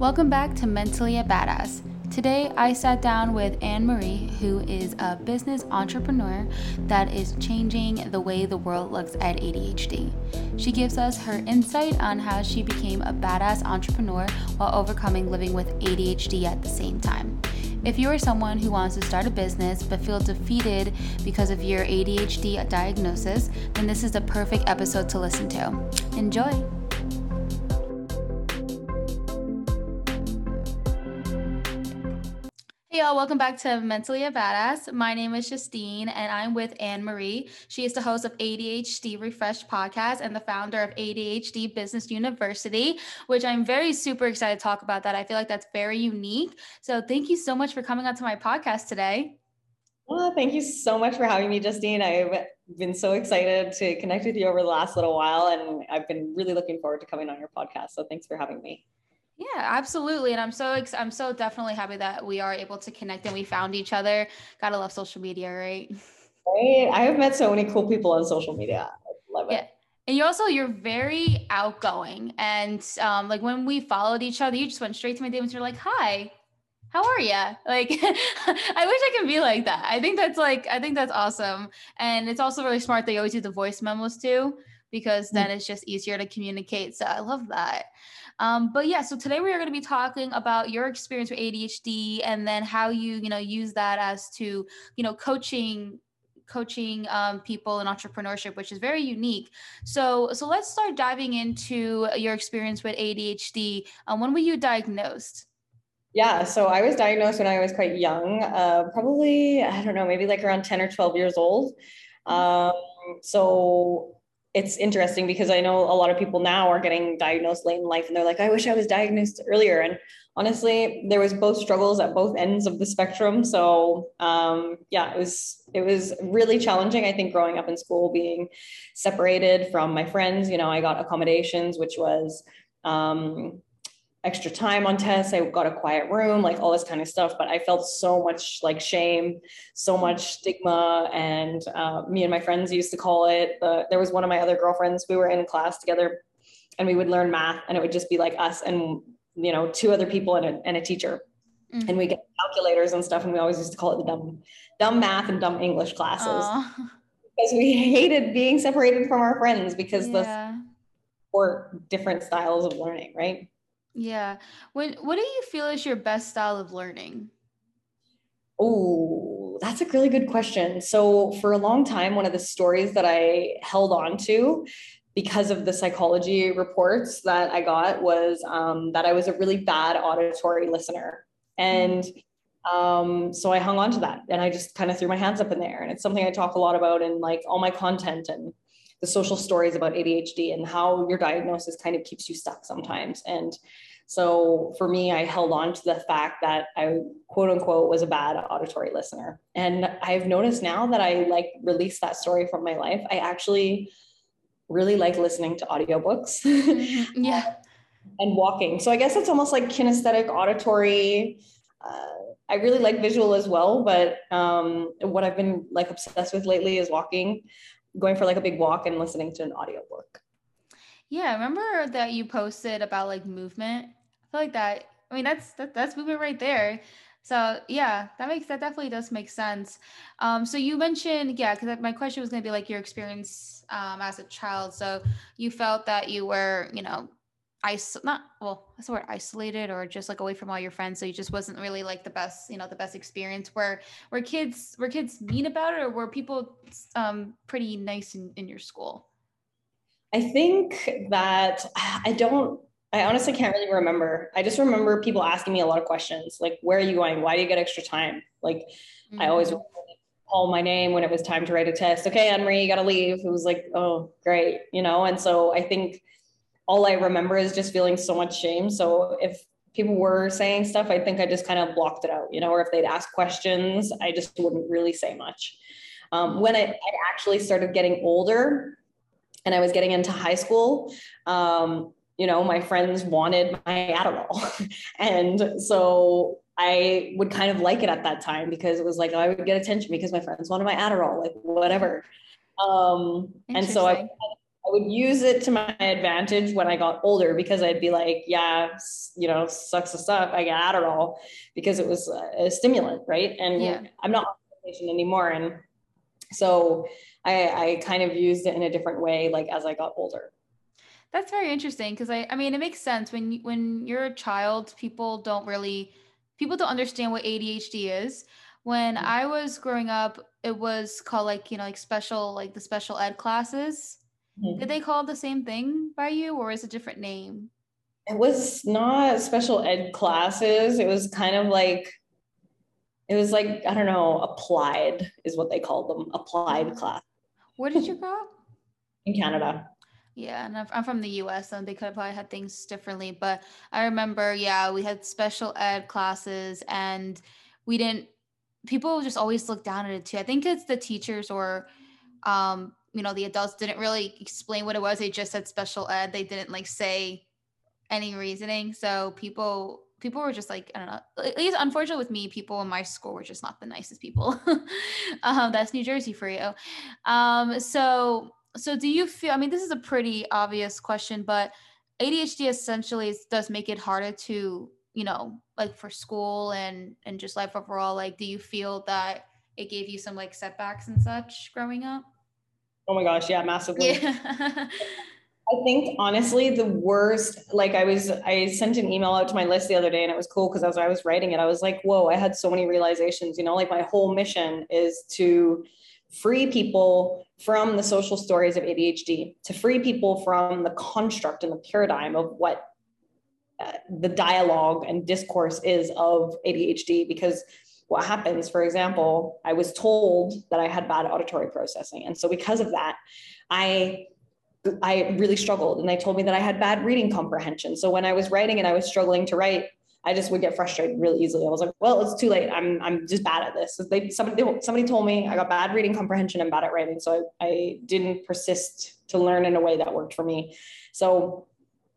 Welcome back to Mentally a Badass. Today, I sat down with Anne Marie, who is a business entrepreneur that is changing the way the world looks at ADHD. She gives us her insight on how she became a badass entrepreneur while overcoming living with ADHD at the same time. If you are someone who wants to start a business but feel defeated because of your ADHD diagnosis, then this is the perfect episode to listen to. Enjoy! Y'all, welcome back to Mentally a Badass. My name is Justine and I'm with Anne Marie. She is the host of ADHD Refresh podcast and the founder of ADHD Business University, which I'm very super excited to talk about that. I feel like that's very unique. So thank you so much for coming on to my podcast today. Well, thank you so much for having me, Justine. I've been so excited to connect with you over the last little while, and I've been really looking forward to coming on your podcast. So thanks for having me. Yeah, absolutely. And I'm so ex- I'm so definitely happy that we are able to connect and we found each other. Gotta love social media, right? Right. I have met so many cool people on social media. I love it. Yeah. And you also you're very outgoing. And um, like when we followed each other, you just went straight to my DMs. You're like, hi, how are you? Like, I wish I could be like that. I think that's like, I think that's awesome. And it's also really smart that you always do the voice memos too, because then mm-hmm. it's just easier to communicate. So I love that. Um, but yeah, so today we are going to be talking about your experience with ADHD and then how you, you know, use that as to, you know, coaching coaching um, people in entrepreneurship which is very unique. So so let's start diving into your experience with adhd um, when were you diagnosed? Yeah so i was diagnosed when i was quite young uh, probably i don't know maybe like around 10 or 12 years old. Um, so it's interesting because I know a lot of people now are getting diagnosed late in life and they're like, I wish I was diagnosed earlier. And honestly, there was both struggles at both ends of the spectrum. So um, yeah, it was it was really challenging. I think growing up in school, being separated from my friends, you know, I got accommodations, which was um, extra time on tests. I got a quiet room, like all this kind of stuff. But I felt so much like shame, so much stigma. And uh, me and my friends used to call it, uh, there was one of my other girlfriends, we were in class together and we would learn math and it would just be like us and, you know, two other people and a, and a teacher. Mm-hmm. And we get calculators and stuff. And we always used to call it the dumb, dumb math and dumb English classes. Aww. Because we hated being separated from our friends because yeah. the or different styles of learning, right? Yeah. When what do you feel is your best style of learning? Oh, that's a really good question. So, for a long time, one of the stories that I held on to because of the psychology reports that I got was um, that I was a really bad auditory listener. And um, so I hung on to that and I just kind of threw my hands up in there. And it's something I talk a lot about in like all my content and the social stories about ADHD and how your diagnosis kind of keeps you stuck sometimes. And so for me, I held on to the fact that I quote unquote was a bad auditory listener. And I've noticed now that I like release that story from my life, I actually really like listening to audiobooks. Mm-hmm. yeah. and walking. So I guess it's almost like kinesthetic auditory. Uh, I really like visual as well, but um, what I've been like obsessed with lately is walking going for like a big walk and listening to an audiobook. Yeah, remember that you posted about like movement. I feel like that. I mean, that's that, that's movement right there. So yeah, that makes that definitely does make sense. Um, so you mentioned yeah, because my question was gonna be like your experience um, as a child. So you felt that you were you know ice not well that's the word isolated or just like away from all your friends so you just wasn't really like the best you know the best experience. Where were kids were kids mean about it or were people um pretty nice in, in your school? I think that i don't i honestly can't really remember. I just remember people asking me a lot of questions like where are you going? Why do you get extra time? Like mm-hmm. i always mm-hmm. call my name when it was time to write a test. Okay anne marie you gotta leave. It was like oh great you know? And so i think all I remember is just feeling so much shame. So if people were saying stuff, I think I just kind of blocked it out, you know, or if they'd ask questions, I just wouldn't really say much. Um, when I, I, actually started getting older and I was getting into high school, um, you know, my friends wanted my Adderall. and so I would kind of like it at that time because it was like, I would get attention because my friends wanted my Adderall, like whatever. Um, and so I I would use it to my advantage when I got older because I'd be like, yeah, you know, sucks to suck. I get Adderall because it was a stimulant, right? And yeah. I'm not on medication anymore. And so I, I kind of used it in a different way, like as I got older. That's very interesting because I, I mean, it makes sense when when you're a child, people don't really, people don't understand what ADHD is. When mm-hmm. I was growing up, it was called like you know like special like the special ed classes. Did they call the same thing by you or is it a different name? It was not special ed classes. It was kind of like, it was like, I don't know, applied is what they called them, applied mm-hmm. class. Where did you grow up? In Canada. Yeah, and I'm from the US, and they could have probably had things differently. But I remember, yeah, we had special ed classes, and we didn't. People just always look down at it too. I think it's the teachers or um, you know the adults didn't really explain what it was. They just said special ed. They didn't like say any reasoning. So people people were just like i don't know. At least unfortunately with me people in my school were just not the nicest people. Um, that's new jersey for you. Um, so so do you feel i mean this is a pretty obvious question but adhd essentially does make it harder to you know like for school and and just life overall. Like do you feel that it gave you some like setbacks and such growing up Oh my gosh, yeah, massively. Yeah. I think honestly, the worst, like I was, I sent an email out to my list the other day and it was cool because as I was writing it, I was like, whoa, I had so many realizations, you know, like my whole mission is to free people from the social stories of ADHD, to free people from the construct and the paradigm of what uh, the dialogue and discourse is of ADHD because what happens, for example, I was told that I had bad auditory processing. And so because of that, I I really struggled and they told me that I had bad reading comprehension. So when I was writing and I was struggling to write, I just would get frustrated really easily. I was like, well, it's too late. I'm, I'm just bad at this. So they, somebody, somebody told me I got bad reading comprehension and bad at writing. So I, I didn't persist to learn in a way that worked for me. So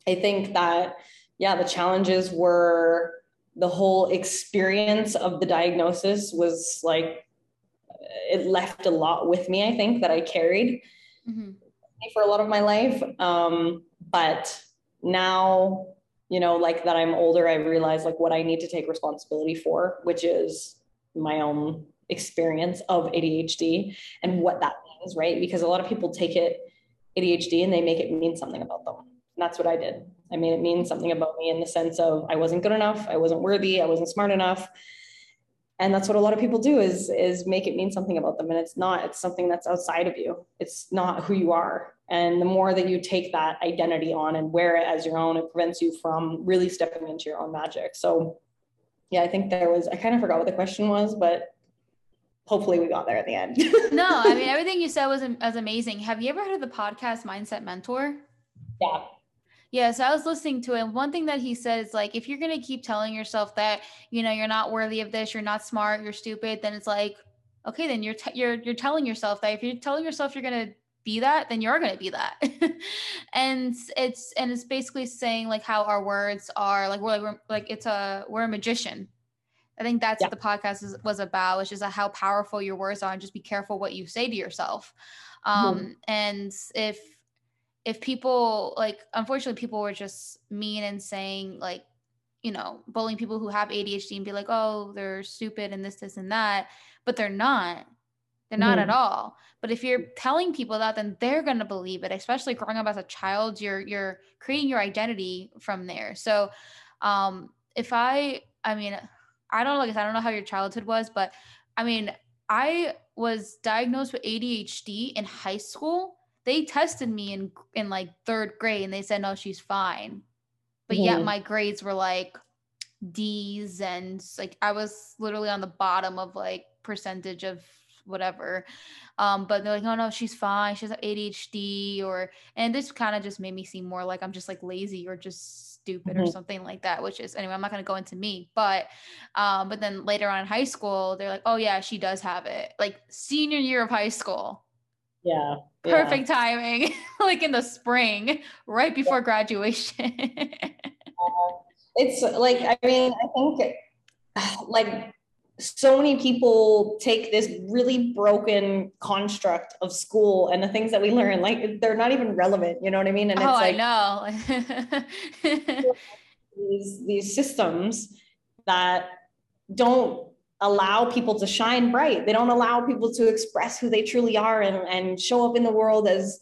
I think that, yeah, the challenges were the whole experience of the diagnosis was like it left a lot with me i think that i carried mm-hmm. for a lot of my life. Um, but now you know like that i'm older i realize like what i need to take responsibility for which is my own experience of adhd and what that means right? Because a lot of people take it adhd and they make it mean something about them that's what i did I mean, it means something about me in the sense of I wasn't good enough, I wasn't worthy, I wasn't smart enough. And that's what a lot of people do is is make it mean something about them. And it's not, it's something that's outside of you. It's not who you are. And the more that you take that identity on and wear it as your own, it prevents you from really stepping into your own magic. So yeah, I think there was, I kind of forgot what the question was, but hopefully we got there at the end. no, I mean, everything you said was, was amazing. Have you ever heard of the podcast Mindset Mentor? Yeah. Yeah, so I was listening to it. One thing that he said is like, if you're gonna keep telling yourself that you know you're not worthy of this, you're not smart, you're stupid, then it's like, okay, then you're t- you're you're telling yourself that if you're telling yourself you're gonna be that, then you're gonna be that. and it's and it's basically saying like how our words are like we're like we're, like it's a we're a magician. I think that's yeah. what the podcast is, was about, which is how powerful your words are, and just be careful what you say to yourself. Um, mm-hmm. And if if people like unfortunately people were just mean and saying like you know bullying people who have adhd and be like oh they're stupid and this this and that but they're not. They're not mm-hmm. at all. But if you're telling people that then they're going to believe it especially growing up as a child you're you're creating your identity from there. So um if i i mean i don't know like i don't know how your childhood was but i mean i was diagnosed with adhd in high school they tested me in in like third grade and they said no she's fine but mm-hmm. yet my grades were like d's and like i was literally on the bottom of like percentage of whatever um but they're like oh no she's fine she has adhd or and this kind of just made me seem more like i'm just like lazy or just stupid mm-hmm. or something like that which is anyway i'm not going to go into me but um but then later on in high school they're like oh yeah she does have it like senior year of high school yeah. Perfect yeah. timing, like in the spring, right before yeah. graduation. it's like, I mean, I think like so many people take this really broken construct of school and the things that we learn like they're not even relevant you know what i mean and oh, like i know these, these systems that don't allow people to shine bright. They don't allow people to express who they truly are and, and show up in the world as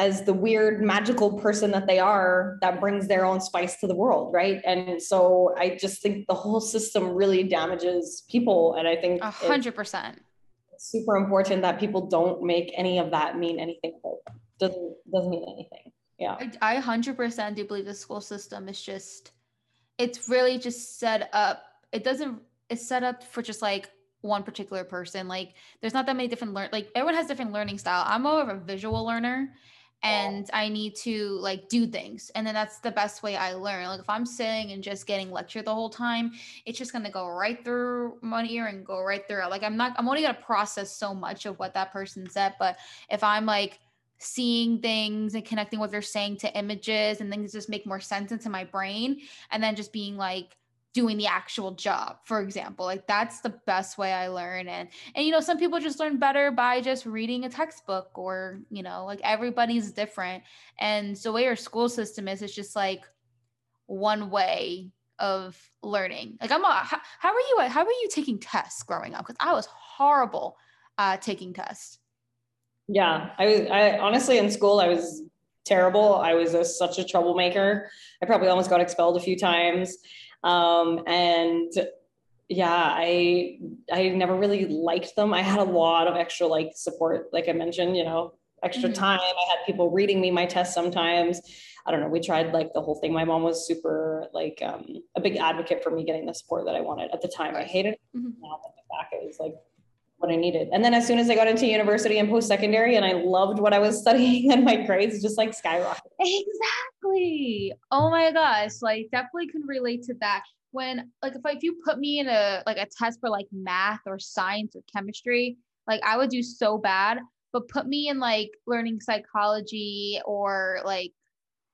as the weird magical person that they are that brings their own spice to the world right? And so i just think the whole system really damages people. And i think a hundred percent. it's super important that people don't make any of that mean anything. Doesn't doesn't mean anything. Yeah. I, I 100% do believe the school system is just it's really just set up it doesn't it's set up for just like one particular person like there's not that many different learn like everyone has different learning style i'm more of a visual learner and I need to like do things. And then that's the best way I learn. Like if I'm sitting and just getting lectured the whole time, it's just gonna go right through my ear and go right through. Like I'm not I'm only gonna process so much of what that person said. But if I'm like seeing things and connecting what they're saying to images and things just make more sense into my brain and then just being like doing the actual job for example like that's the best way i learn and and you know some people just learn better by just reading a textbook or you know like everybody's different and so the way our school system is it's just like one way of learning. Like i'm a, how, how are you how were you taking tests growing up? Because i was horrible uh taking tests. Yeah i was i honestly in school i was terrible. I was a, such a troublemaker. I probably almost got expelled a few times um, and yeah, I I never really liked them. I had a lot of extra like support, like I mentioned, you know, extra mm-hmm. time. I had people reading me my tests sometimes. I don't know. We tried like the whole thing. My mom was super like um, a big advocate for me getting the support that I wanted at the time. I hated it. Mm-hmm. Now looking back, it was like what I needed. And then as soon as I got into university and post secondary, and I loved what I was studying, and my grades just like skyrocketed. Exactly. Oh my gosh, like definitely can relate to that. When like if if you put me in a like a test for like math or science or chemistry, like I would do so bad. But put me in like learning psychology or like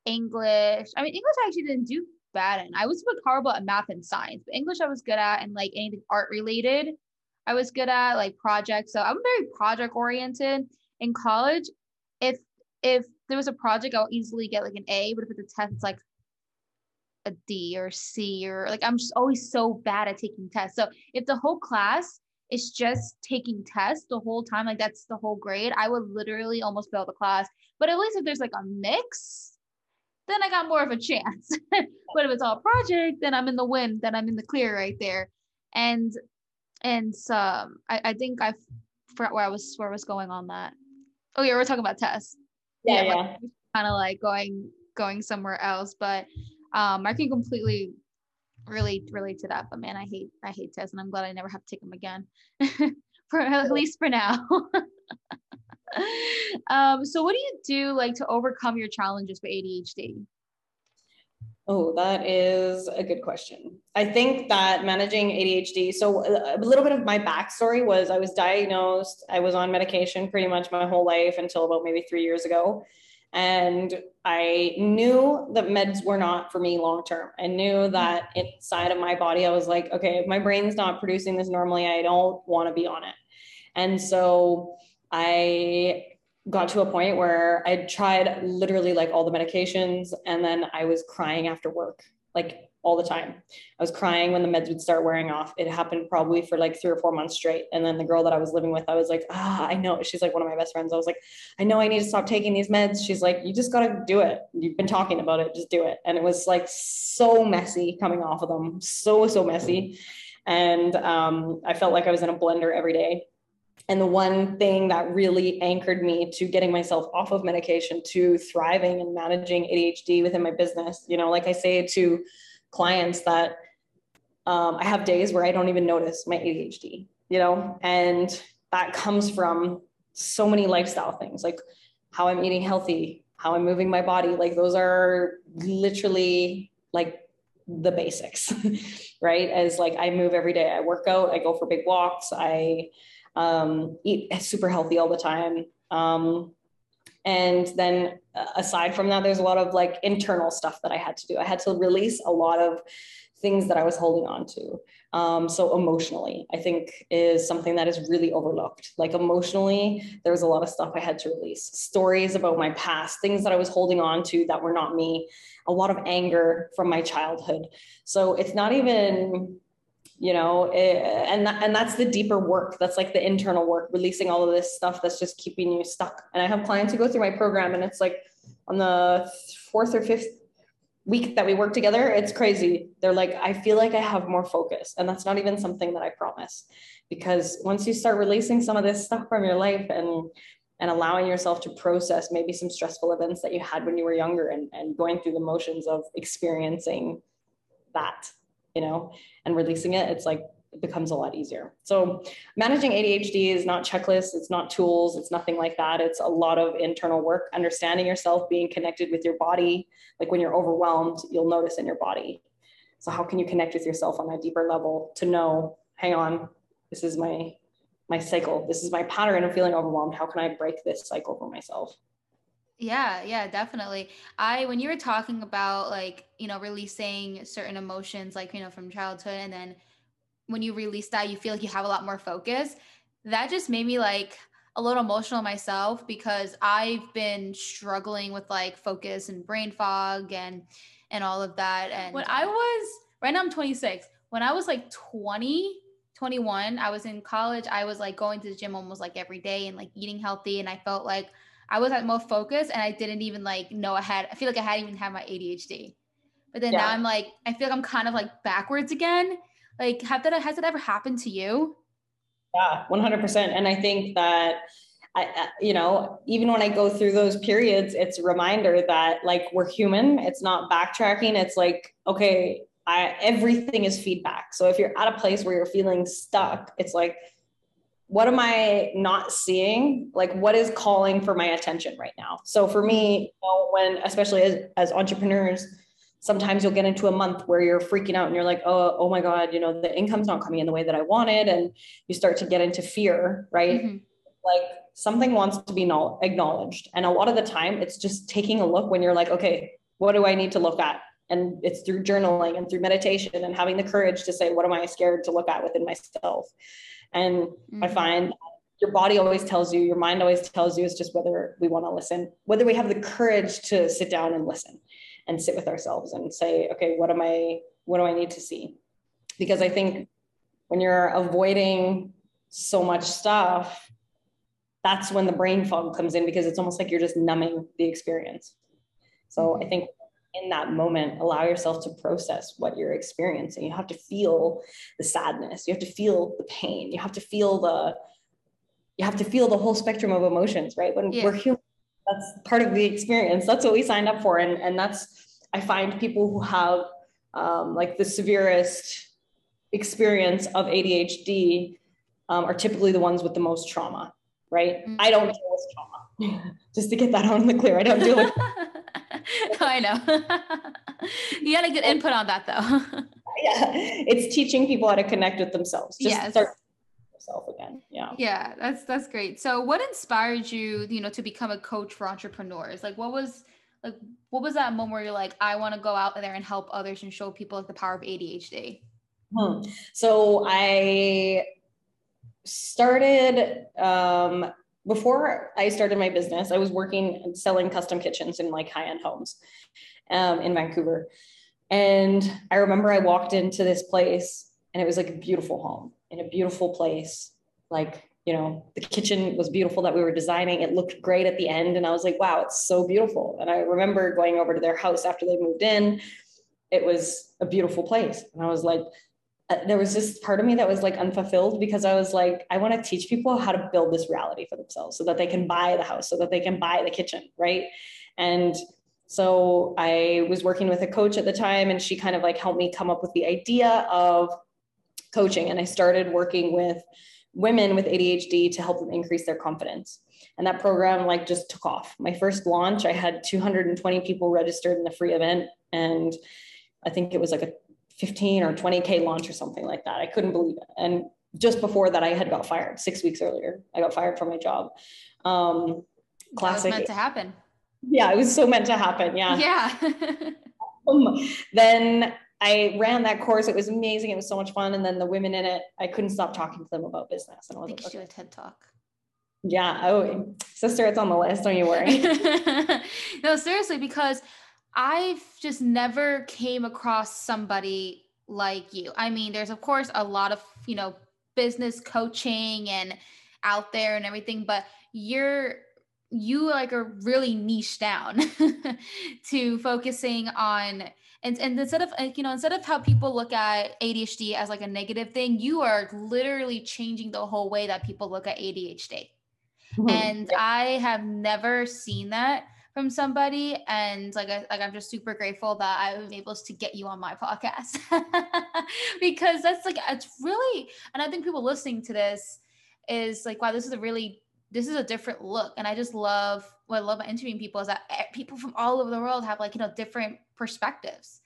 English. I mean, English I actually didn't do bad in. I was super horrible at math and science, but English I was good at, and like anything art related I was good at, like projects. So I'm very project oriented. In college, if if there was a project, I'll easily get like an A, but if it's a test, it's like a D or C or like I'm just always so bad at taking tests. So if the whole class is just taking tests the whole time, like that's the whole grade, I would literally almost fail the class. But at least if there's like a mix, then I got more of a chance. but if it's all project, then I'm in the win, then I'm in the clear right there. And and um, I, I think I forgot where I was where I was going on that. Oh yeah, we're talking about tests. Yeah, yeah. Kind of like going going somewhere else, but um, I can completely relate relate to that. But man, I hate I hate tests, and I'm glad I never have to take them again, for at least for now. um, so what do you do like to overcome your challenges with ADHD? Oh, that is a good question. I think that managing ADHD, so uh, a little bit of my backstory was I was diagnosed, I was on medication pretty much my whole life until about maybe three years ago. And I knew that meds were not for me long term. I knew that inside of my body, I was like, okay, my brain's not producing this normally, I don't want to be on it. And so I got to a point where I tried literally like all the medications and then I was crying after work, like all the time. I was crying when the meds would start wearing off. It happened probably for like three or four months straight. And then the girl that I was living with, I was like, ah, I know. She's like one of my best friends. I was like, I know I need to stop taking these meds. She's like, you just got to do it. You've been talking about it. Just do it. And it was like so messy coming off of them. So, so messy. And um, I felt like I was in a blender every day. And the one thing that really anchored me to getting myself off of medication to thriving and managing ADHD within my business, you know, like I say to clients that um, I have days where I don't even notice my ADHD, you know, and that comes from so many lifestyle things like how I'm eating healthy, how I'm moving my body. Like those are literally like the basics, right? As like I move every day, I work out, I go for big walks, I um, eat super healthy all the time. Um, and then uh, aside from that, there's a lot of like internal stuff that I had to do. I had to release a lot of things that I was holding on to. Um, so emotionally, I think is something that is really overlooked. Like emotionally, there was a lot of stuff I had to release, stories about my past, things that I was holding on to that were not me, a lot of anger from my childhood. So it's not even you know eh, and and that's the deeper work that's like the internal work releasing all of this stuff that's just keeping you stuck and i have clients who go through my program and it's like on the fourth or fifth week that we work together, it's crazy. They're like, I feel like I have more focus. And that's not even something that I promise. Because once you start releasing some of this stuff from your life and and allowing yourself to process maybe some stressful events that you had when you were younger and, and going through the motions of experiencing that, you know, and releasing it, it's like it becomes a lot easier. So managing ADHD is not checklists, it's not tools, it's nothing like that. It's a lot of internal work, understanding yourself, being connected with your body. Like when you're overwhelmed, you'll notice in your body. So how can you connect with yourself on a deeper level to know, hang on, this is my my cycle. This is my pattern of feeling overwhelmed. How can I break this cycle for myself? Yeah, yeah, definitely. I when you were talking about like, you know, releasing certain emotions like, you know, from childhood and then when you release that, you feel like you have a lot more focus. That just made me like a little emotional myself because I've been struggling with like focus and brain fog and and all of that. And when I was right now I'm 26. When I was like 20, 21, I was in college. I was like going to the gym almost like every day and like eating healthy. And I felt like I was at most focus and I didn't even like know I had I feel like I hadn't even had my ADHD. But then yeah. now I'm like, I feel like I'm kind of like backwards again. Like, have that has it ever happened to you? Yeah, 100%. And I think that I, uh, you know, even when I go through those periods, it's a reminder that like we're human. It's not backtracking. It's like, okay, I, everything is feedback. So if you're at a place where you're feeling stuck, it's like, what am I not seeing? Like, what is calling for my attention right now? So for me, you know, when especially as, as entrepreneurs, sometimes you'll get into a month where you're freaking out and you're like, oh, oh my God, you know, the income's not coming in the way that I wanted. And you start to get into fear, right? Mm-hmm. Like something wants to be acknowledged. And a lot of the time it's just taking a look when you're like, okay, what do I need to look at? And it's through journaling and through meditation and having the courage to say, what am I scared to look at within myself? And mm-hmm. I find your body always tells you, your mind always tells you, it's just whether we want to listen, whether we have the courage to sit down and listen and sit with ourselves and say, okay, what am I, what do I need to see? Because I think when you're avoiding so much stuff, that's when the brain fog comes in because it's almost like you're just numbing the experience. So I think in that moment, allow yourself to process what you're experiencing. You have to feel the sadness, you have to feel the pain, you have to feel the you have to feel the whole spectrum of emotions, right? When yeah. we're human, that's part of the experience. That's what we signed up for. And, and that's, I find people who have um, like the severest experience of ADHD um, are typically the ones with the most trauma, right? Mm-hmm. I don't deal with trauma. Just to get that out in the clear, I don't deal with. I know. you got a good input on that, though. yeah, it's teaching people how to connect with themselves. Just yes. start yourself again. Yeah. Yeah, that's that's great. So what inspired you, you know, to become a coach for entrepreneurs? Like what was like what was that moment where you're like, I want to go out there and help others and show people like the power of ADHD? Hmm. So I started um before I started my business, I was working selling custom kitchens in like high-end homes um, in Vancouver. And I remember I walked into this place and it was like a beautiful home in a beautiful place. Like, you know, the kitchen was beautiful that we were designing. It looked great at the end. And I was like, wow, it's so beautiful. And I remember going over to their house after they moved in. It was a beautiful place. And I was like, Uh, there was this part of me that was like unfulfilled because I was like, I want to teach people how to build this reality for themselves so that they can buy the house, so that they can buy the kitchen. Right. And so I was working with a coach at the time, and she kind of like helped me come up with the idea of coaching and I started working with women with ADHD to help them increase their confidence. And that program like just took off. My first launch, I had 220 people registered in the free event. And I think it was like a 15 or 20K launch or something like that. I couldn't believe it. And just before that, I had got fired six weeks earlier. I got fired from my job. Um, classic. meant to happen. Yeah, it was so meant to happen. Yeah. Yeah. um, then I ran that course. It was amazing. It was so much fun. And then the women in it, I couldn't stop talking to them about business. And I, was like, she should a TED talk. yeah, oh, sister, it's on the list. Don't you worry. no, seriously, because I've just never came across somebody like you. I mean, there's of course a lot of, you know, business coaching and out there and everything, but you're you like are really niche down to focusing on and, and instead of you know instead of how people look at adhd as like a negative thing you are literally changing the whole way that people look at adhd mm-hmm. and i have never seen that from somebody and like I, like I'm just super grateful that I was able to get you on my podcast because that's like it's really and I think people listening to this is like wow this is a really this is a different look and I just love what I love about interviewing people is that eh, people from all over the world have like you know different perspectives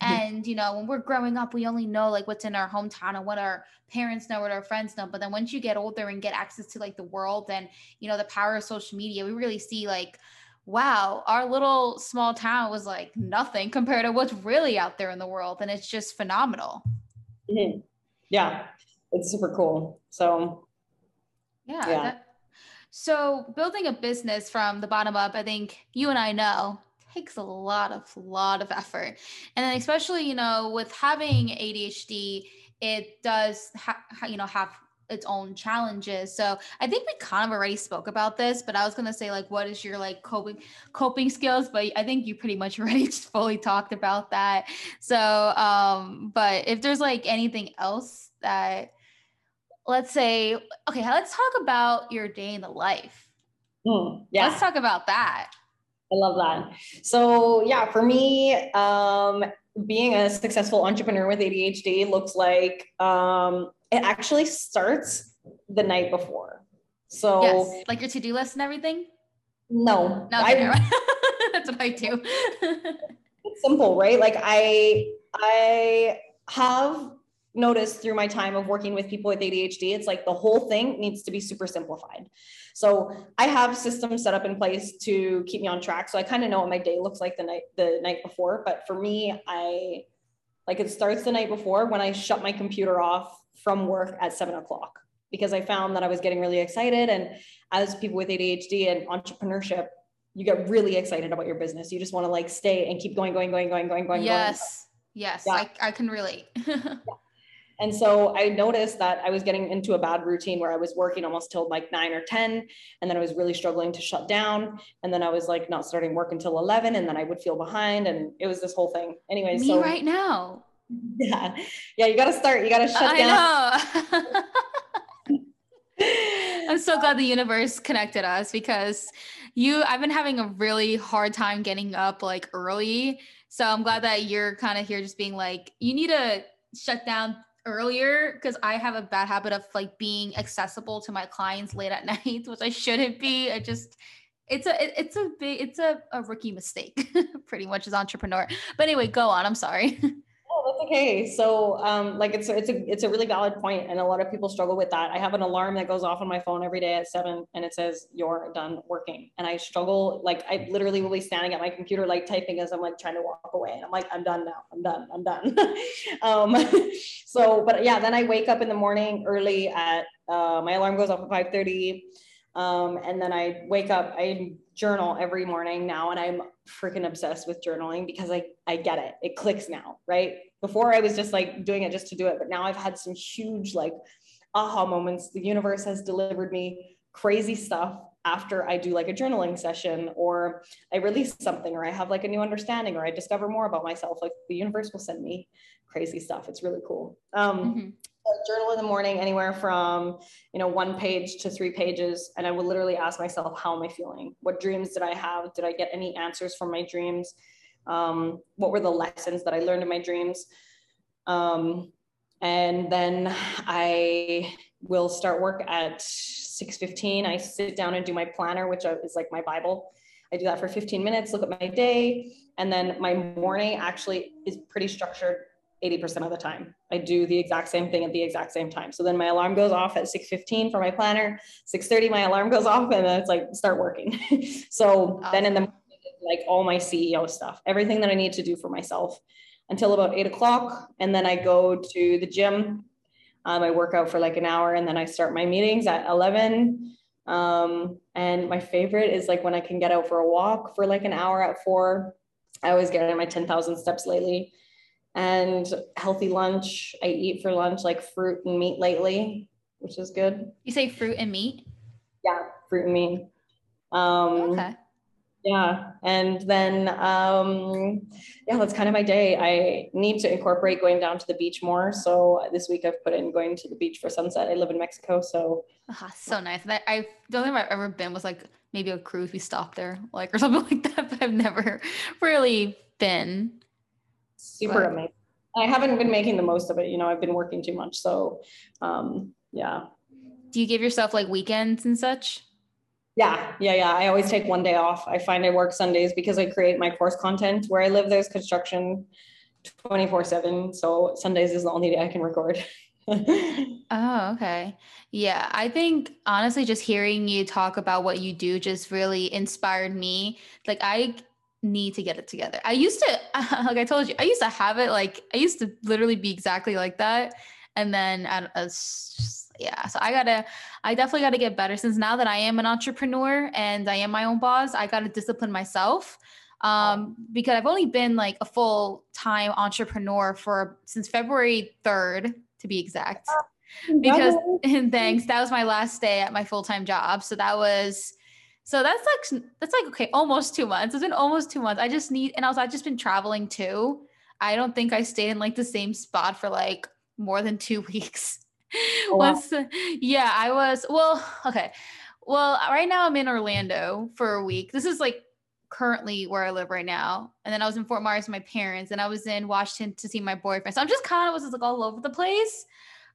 mm-hmm. and you know when we're growing up we only know like what's in our hometown and what our parents know what our friends know but then once you get older and get access to like the world and you know the power of social media we really see like wow, our little small town was like nothing compared to what's really out there in the world. And it's just phenomenal. Mm-hmm. Yeah, it's super cool. So, yeah. yeah. That, so, building a business from the bottom up, I think you and I know takes a lot of lot of effort and then especially you know with having adhd it does ha- you know have its own challenges. So I think we kind of already spoke about this, but I was gonna say like, what is your like coping coping skills? But I think you pretty much already just fully talked about that. So, um, but if there's like anything else that, let's say, okay, let's talk about your day in the life. Mm, yeah, let's talk about that. I love that. So yeah, for me, um, being a successful entrepreneur with ADHD looks like um, it actually starts the night before. So, yes, like your to do list and everything. No, no, I, that's what I do. it's simple, right? Like I, I have noticed through my time of working with people with ADHD, it's like the whole thing needs to be super simplified. So I have systems set up in place to keep me on track. So I kind of know what my day looks like the night the night before. But for me, I like it starts the night before when I shut my computer off from work at seven o'clock because I found that I was getting really excited. And as people with ADHD and entrepreneurship, you get really excited about your business. You just want to like stay and keep going, going, going, going, going, going. Yes. Going. Yes. Yeah. I, I can relate. yeah. And so I noticed that I was getting into a bad routine where I was working almost till like nine or 10. And then I was really struggling to shut down. And then I was like not starting work until 11. And then I would feel behind. And it was this whole thing. Anyway, Me so right now. Yeah. Yeah. You got to start. You got to shut I down. know. I'm so glad the universe connected us because you, I've been having a really hard time getting up like early. So I'm glad that you're kind of here just being like, you need to shut down earlier because I have a bad habit of like being accessible to my clients late at night, which I shouldn't be. I just it's a it, it's a big it's a, a rookie mistake pretty much as entrepreneur. But anyway, go on. I'm sorry. Okay. So, um, like it's it's a it's a really valid point, and a lot of people struggle with that. I have an alarm that goes off on my phone every day at seven, and it says you're done working. And I struggle. Like I literally will be standing at my computer, like typing as I'm like trying to walk away, and I'm like, I'm done now. I'm done. I'm done. um, so, but yeah, then I wake up in the morning early. At uh, my alarm goes off at five thirty. Um, and then I wake up, I journal every morning now, and I'm freaking obsessed with journaling because I, I get it. It clicks now, right? Before I was just like doing it just to do it, but now I've had some huge like aha moments. The universe has delivered me crazy stuff after I do like a journaling session or I release something or I have like a new understanding or I discover more about myself. Like the universe will send me crazy stuff. It's really cool. Um, mm-hmm journal in the morning anywhere from you know one page to three pages and i will literally ask myself how am i feeling what dreams did i have did i get any answers from my dreams um, what were the lessons that i learned in my dreams um, and then i will start work at 6.15 i sit down and do my planner which is like my bible i do that for 15 minutes look at my day and then my morning actually is pretty structured 80% of the time. I do the exact same thing at the exact same time. So then my alarm goes off at 6:15 for my planner, 6:30 my alarm goes off and then it's like start working. so awesome. then in the like all my CEO stuff, everything that I need to do for myself. until about eight o'clock. And then I go to the gym. Um, I work out for like an hour and then I start my meetings at 11. Um, and my favorite is like when I can get out for a walk for like an hour at four. I always get in my 10,000 steps lately. And healthy lunch. I eat for lunch like fruit and meat lately, which is good. You say fruit and meat? Yeah, fruit and meat. Um, okay yeah and then um yeah that's kind of my day. I need to incorporate going down to the beach more. So this week i've put in going to the beach for sunset. I live in mexico so. Oh, so nice. I, I don't think i've ever been was like maybe a cruise. We stopped there like or something like that but i've never really been. Super but. amazing. I haven't been making the most of it you know i've been working too much so um yeah. Do you give yourself like weekends and such yeah, yeah, yeah. I always take one day off. I find I work Sundays because I create my course content. Where I live, there's construction 24 7. So Sundays is the only day I can record. oh, okay. Yeah. I think honestly, just hearing you talk about what you do just really inspired me. Like, I need to get it together. I used to, like I told you, I used to have it like, I used to literally be exactly like that. And then at a yeah so i gotta i definitely gotta get better since now that i am an entrepreneur and i am my own boss i gotta discipline myself um, because i've only been like a full-time entrepreneur for since february 3rd to be exact. Because and thanks that was my last day at my full-time job so that was so that's like that's like okay almost two months it's been almost two months i just need and also i've just been traveling too i don't think i stayed in like the same spot for like more than two weeks. Oh. Once, yeah, I was, well, okay. Well, right now I'm in Orlando for a week. This is like currently where I live right now. And then I was in Fort Myers with my parents and I was in Washington to see my boyfriend. So I'm just kind of was like all over the place.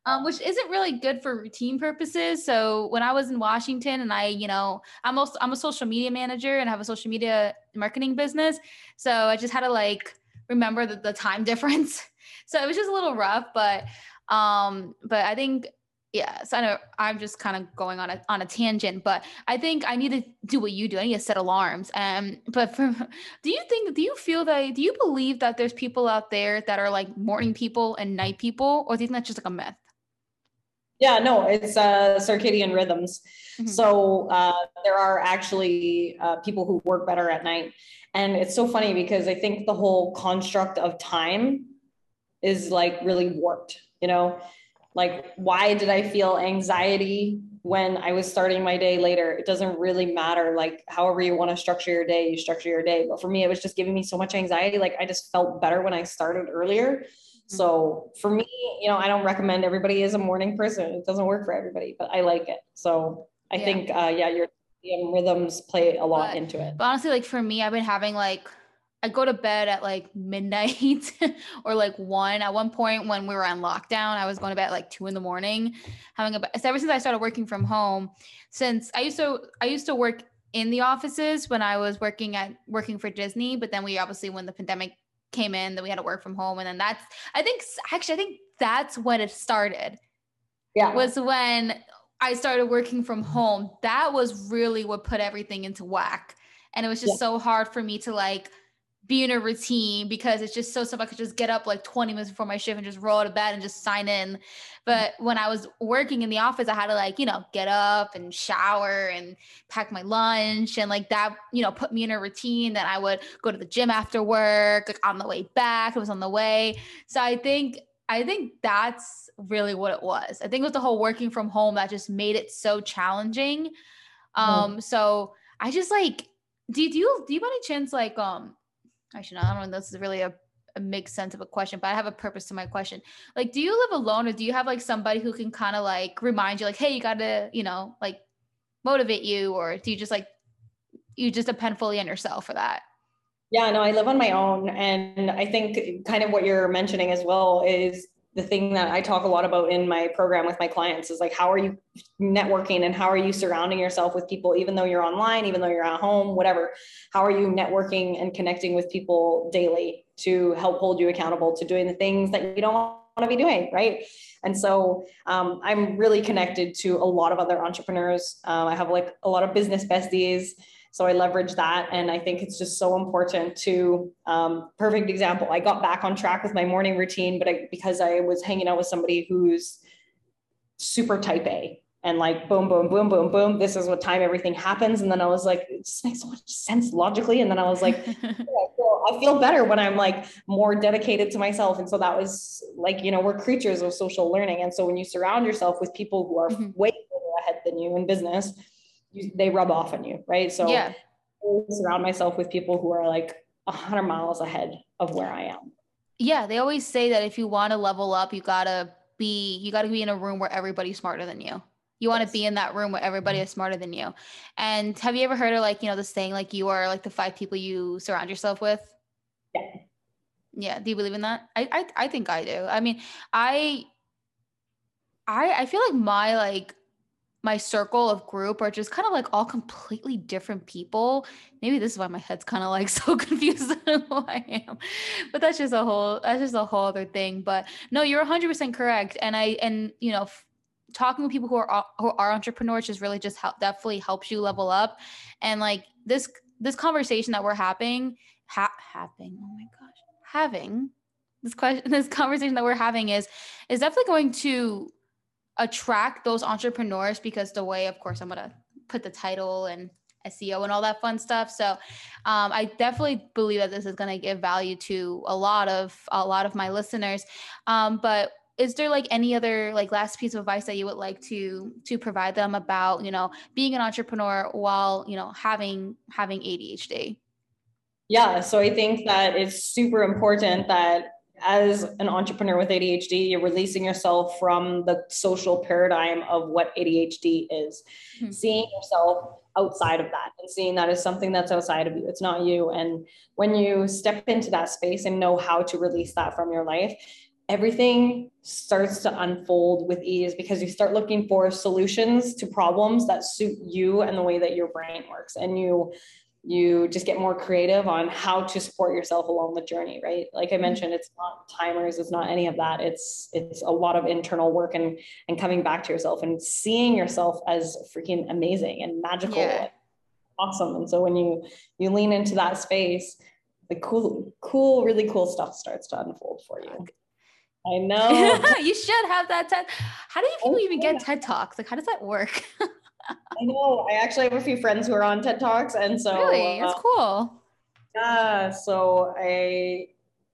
Um, which isn't really good for routine purposes. So when I was in Washington and I, you know, I'm also I'm a social media manager and I have a social media marketing business. So I just had to like remember the, the time difference. So it was just a little rough, but um, but I think yeah, so I know I'm just kind of going on a on a tangent, but I think I need to do what you do. I need to set alarms. Um, but for, do you think do you feel that do you believe that there's people out there that are like morning people and night people, or do you think that's just like a myth? Yeah, no, it's uh, circadian rhythms. Mm-hmm. So uh, there are actually uh, people who work better at night, and it's so funny because I think the whole construct of time is like really warped you know like why did i feel anxiety when i was starting my day later? It doesn't really matter like however you want to structure your day you structure your day. But for me it was just giving me so much anxiety like i just felt better when i started earlier. Mm-hmm. so for me you know i don't recommend everybody is a morning person. It doesn't work for everybody but i like it. So i yeah. think uh yeah your rhythms play a lot but, into it. but honestly like for me i've been having like I go to bed at like midnight or like one. At one point when we were on lockdown, I was going to bed at like two in the morning, having a. So ever since I started working from home, since I used to I used to work in the offices when I was working at working for Disney, but then we obviously when the pandemic came in, then we had to work from home, and then that's I think actually I think that's when it started. Yeah, was when I started working from home. That was really what put everything into whack, and it was just yeah. so hard for me to like be in a routine because it's just so simple. I could just get up like 20 minutes before my shift and just roll out of bed and just sign in. But when I was working in the office, I had to like, you know, get up and shower and pack my lunch and like that, you know, put me in a routine that I would go to the gym after work, like on the way back, it was on the way. So I think I think that's really what it was. I think it was the whole working from home that just made it so challenging. Um, so I just like do, do you do you by any chance like um actually, I don't know. This is really a, a sense of a question, but I have a purpose to my question. Like, do you live alone, or do you have like somebody who can kind of like remind you, like, hey, you got to, you know, like motivate you, or do you just like you just depend fully on yourself for that? Yeah, no, I live on my own, and I think kind of what you're mentioning as well is the thing that I talk a lot about in my program with my clients is like how are you networking and how are you surrounding yourself with people even though you're online even though you're at home whatever. How are you networking and connecting with people daily to help hold you accountable to doing the things that you don't want to be doing right? And so um, i'm really connected to a lot of other entrepreneurs. Um, i have like a lot of business besties So I leverage that. And I think it's just so important to, um, perfect example. I got back on track with my morning routine, but I, because I was hanging out with somebody who's super type A and like boom, boom, boom, boom, boom. This is what time everything happens. And then I was like, it just makes so much sense logically. And then I was like, I, feel, I feel better when I'm like more dedicated to myself. And so that was like, you know, we're creatures of social learning. And so when you surround yourself with people who are mm-hmm. way ahead than you in business, you, they rub off on you, right? So yeah. I surround myself with people who are like a hundred miles ahead of where I am. Yeah, they always say that if you want to level up, you gotta be you gotta be in a room where everybody's smarter than you. You want to be in that room where everybody mm-hmm. is smarter than you. And have you ever heard of like, you know, this saying like you are like the five people you surround yourself with? Yeah. Yeah. Do you believe in that? I I, I think I do. I mean, I I I feel like my like my circle of group are just kind of like all completely different people. Maybe this is why my head's kind of like so confused on who I am. But that's just a whole that's just a whole other thing. But no, you're 100% correct. And I and you know, f- talking with people who are who are entrepreneurs just really just help definitely helps you level up. And like this this conversation that we're having ha- having oh my gosh having this question this conversation that we're having is is definitely going to attract those entrepreneurs because the way, of course, I'm going to put the title and SEO and all that fun stuff. So um, I definitely believe that this is going to give value to a lot of a lot of my listeners. Um, but is there like any other like last piece of advice that you would like to to provide them about you know being an entrepreneur while you know having having ADHD? Yeah, so I think that it's super important that as an entrepreneur with ADHD, you're releasing yourself from the social paradigm of what ADHD is, mm-hmm. seeing yourself outside of that and seeing that as something that's outside of you. It's not you. And when you step into that space and know how to release that from your life, everything starts to unfold with ease because you start looking for solutions to problems that suit you and the way that your brain works. And you you just get more creative on how to support yourself along the journey right like i mm-hmm. mentioned it's not timers it's not any of that it's it's a lot of internal work and and coming back to yourself and seeing yourself as freaking amazing and magical yeah. and awesome and so when you you lean into that space the cool cool really cool stuff starts to unfold for you I know. you should have that TED. How do you people even get TED Talks? Like, how does that work? I know. I actually have a few friends who are on TED Talks, and so really, it's uh, cool. Yeah. So I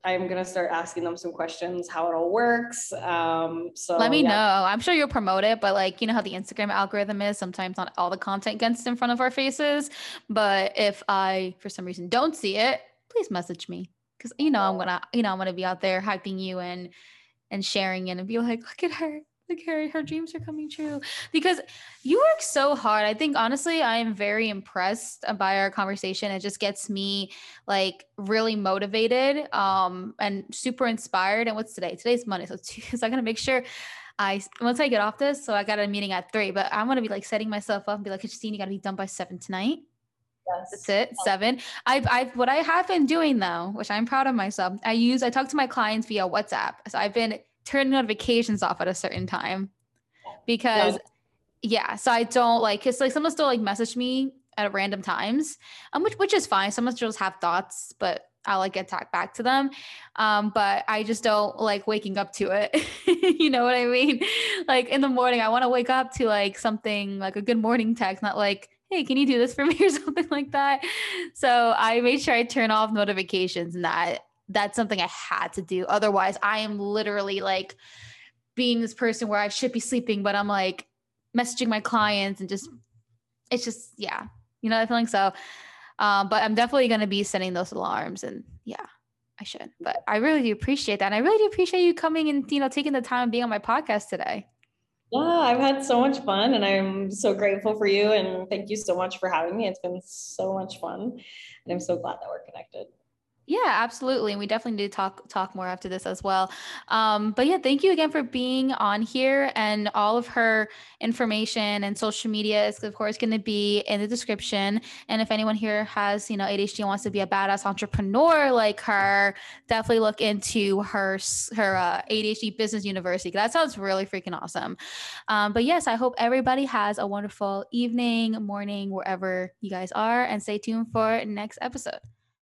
I'm gonna start asking them some questions, how it all works. Um, so let me yeah. know. I'm sure you'll promote it, but like you know how the Instagram algorithm is. Sometimes not all the content gets in front of our faces, but if I for some reason don't see it, please message me because you know I'm gonna you know I'm gonna be out there hyping you and and sharing it and be like, look at her, like her, her dreams are coming true because you work so hard. I think honestly, I am very impressed by our conversation. It just gets me like really motivated um, and super inspired. And what's today? Today's Monday. So, so I'm going to make sure I, once I get off this, so I got a meeting at three, but I'm to be like setting myself up and be like, Christine, you got to be done by seven tonight. Yes. That's it. Seven. I've, I've, what I have been doing though, which I'm proud of myself. I use, I talk to my clients via WhatsApp. So I've been turn notifications off at a certain time because yeah, yeah so I don't like it's like someone still like message me at random times, um, which which is fine. Someone just have thoughts, but I'll like get talk back to them. Um, but I just don't like waking up to it. you know what I mean? Like in the morning, I want to wake up to like something like a good morning text, not like, hey, can you do this for me or something like that? So I made sure I turn off notifications and that that's something I had to do. Otherwise, I am literally like being this person where I should be sleeping, but I'm like messaging my clients and just, it's just, yeah, you know that feeling. So, um, but I'm definitely going to be setting those alarms and yeah, I should. But I really do appreciate that. And I really do appreciate you coming and, you know, taking the time and being on my podcast today. Yeah, I've had so much fun and I'm so grateful for you. And thank you so much for having me. It's been so much fun. And I'm so glad that we're connected. Yeah, absolutely. And we definitely need to talk talk more after this as well. Um, but yeah, thank you again for being on here and all of her information and social media is of course going to be in the description. And if anyone here has, you know, ADHD and wants to be a badass entrepreneur like her, definitely look into her her uh, ADHD Business University. That sounds really freaking awesome. Um, but yes, I hope everybody has a wonderful evening, morning, wherever you guys are, and stay tuned for next episode.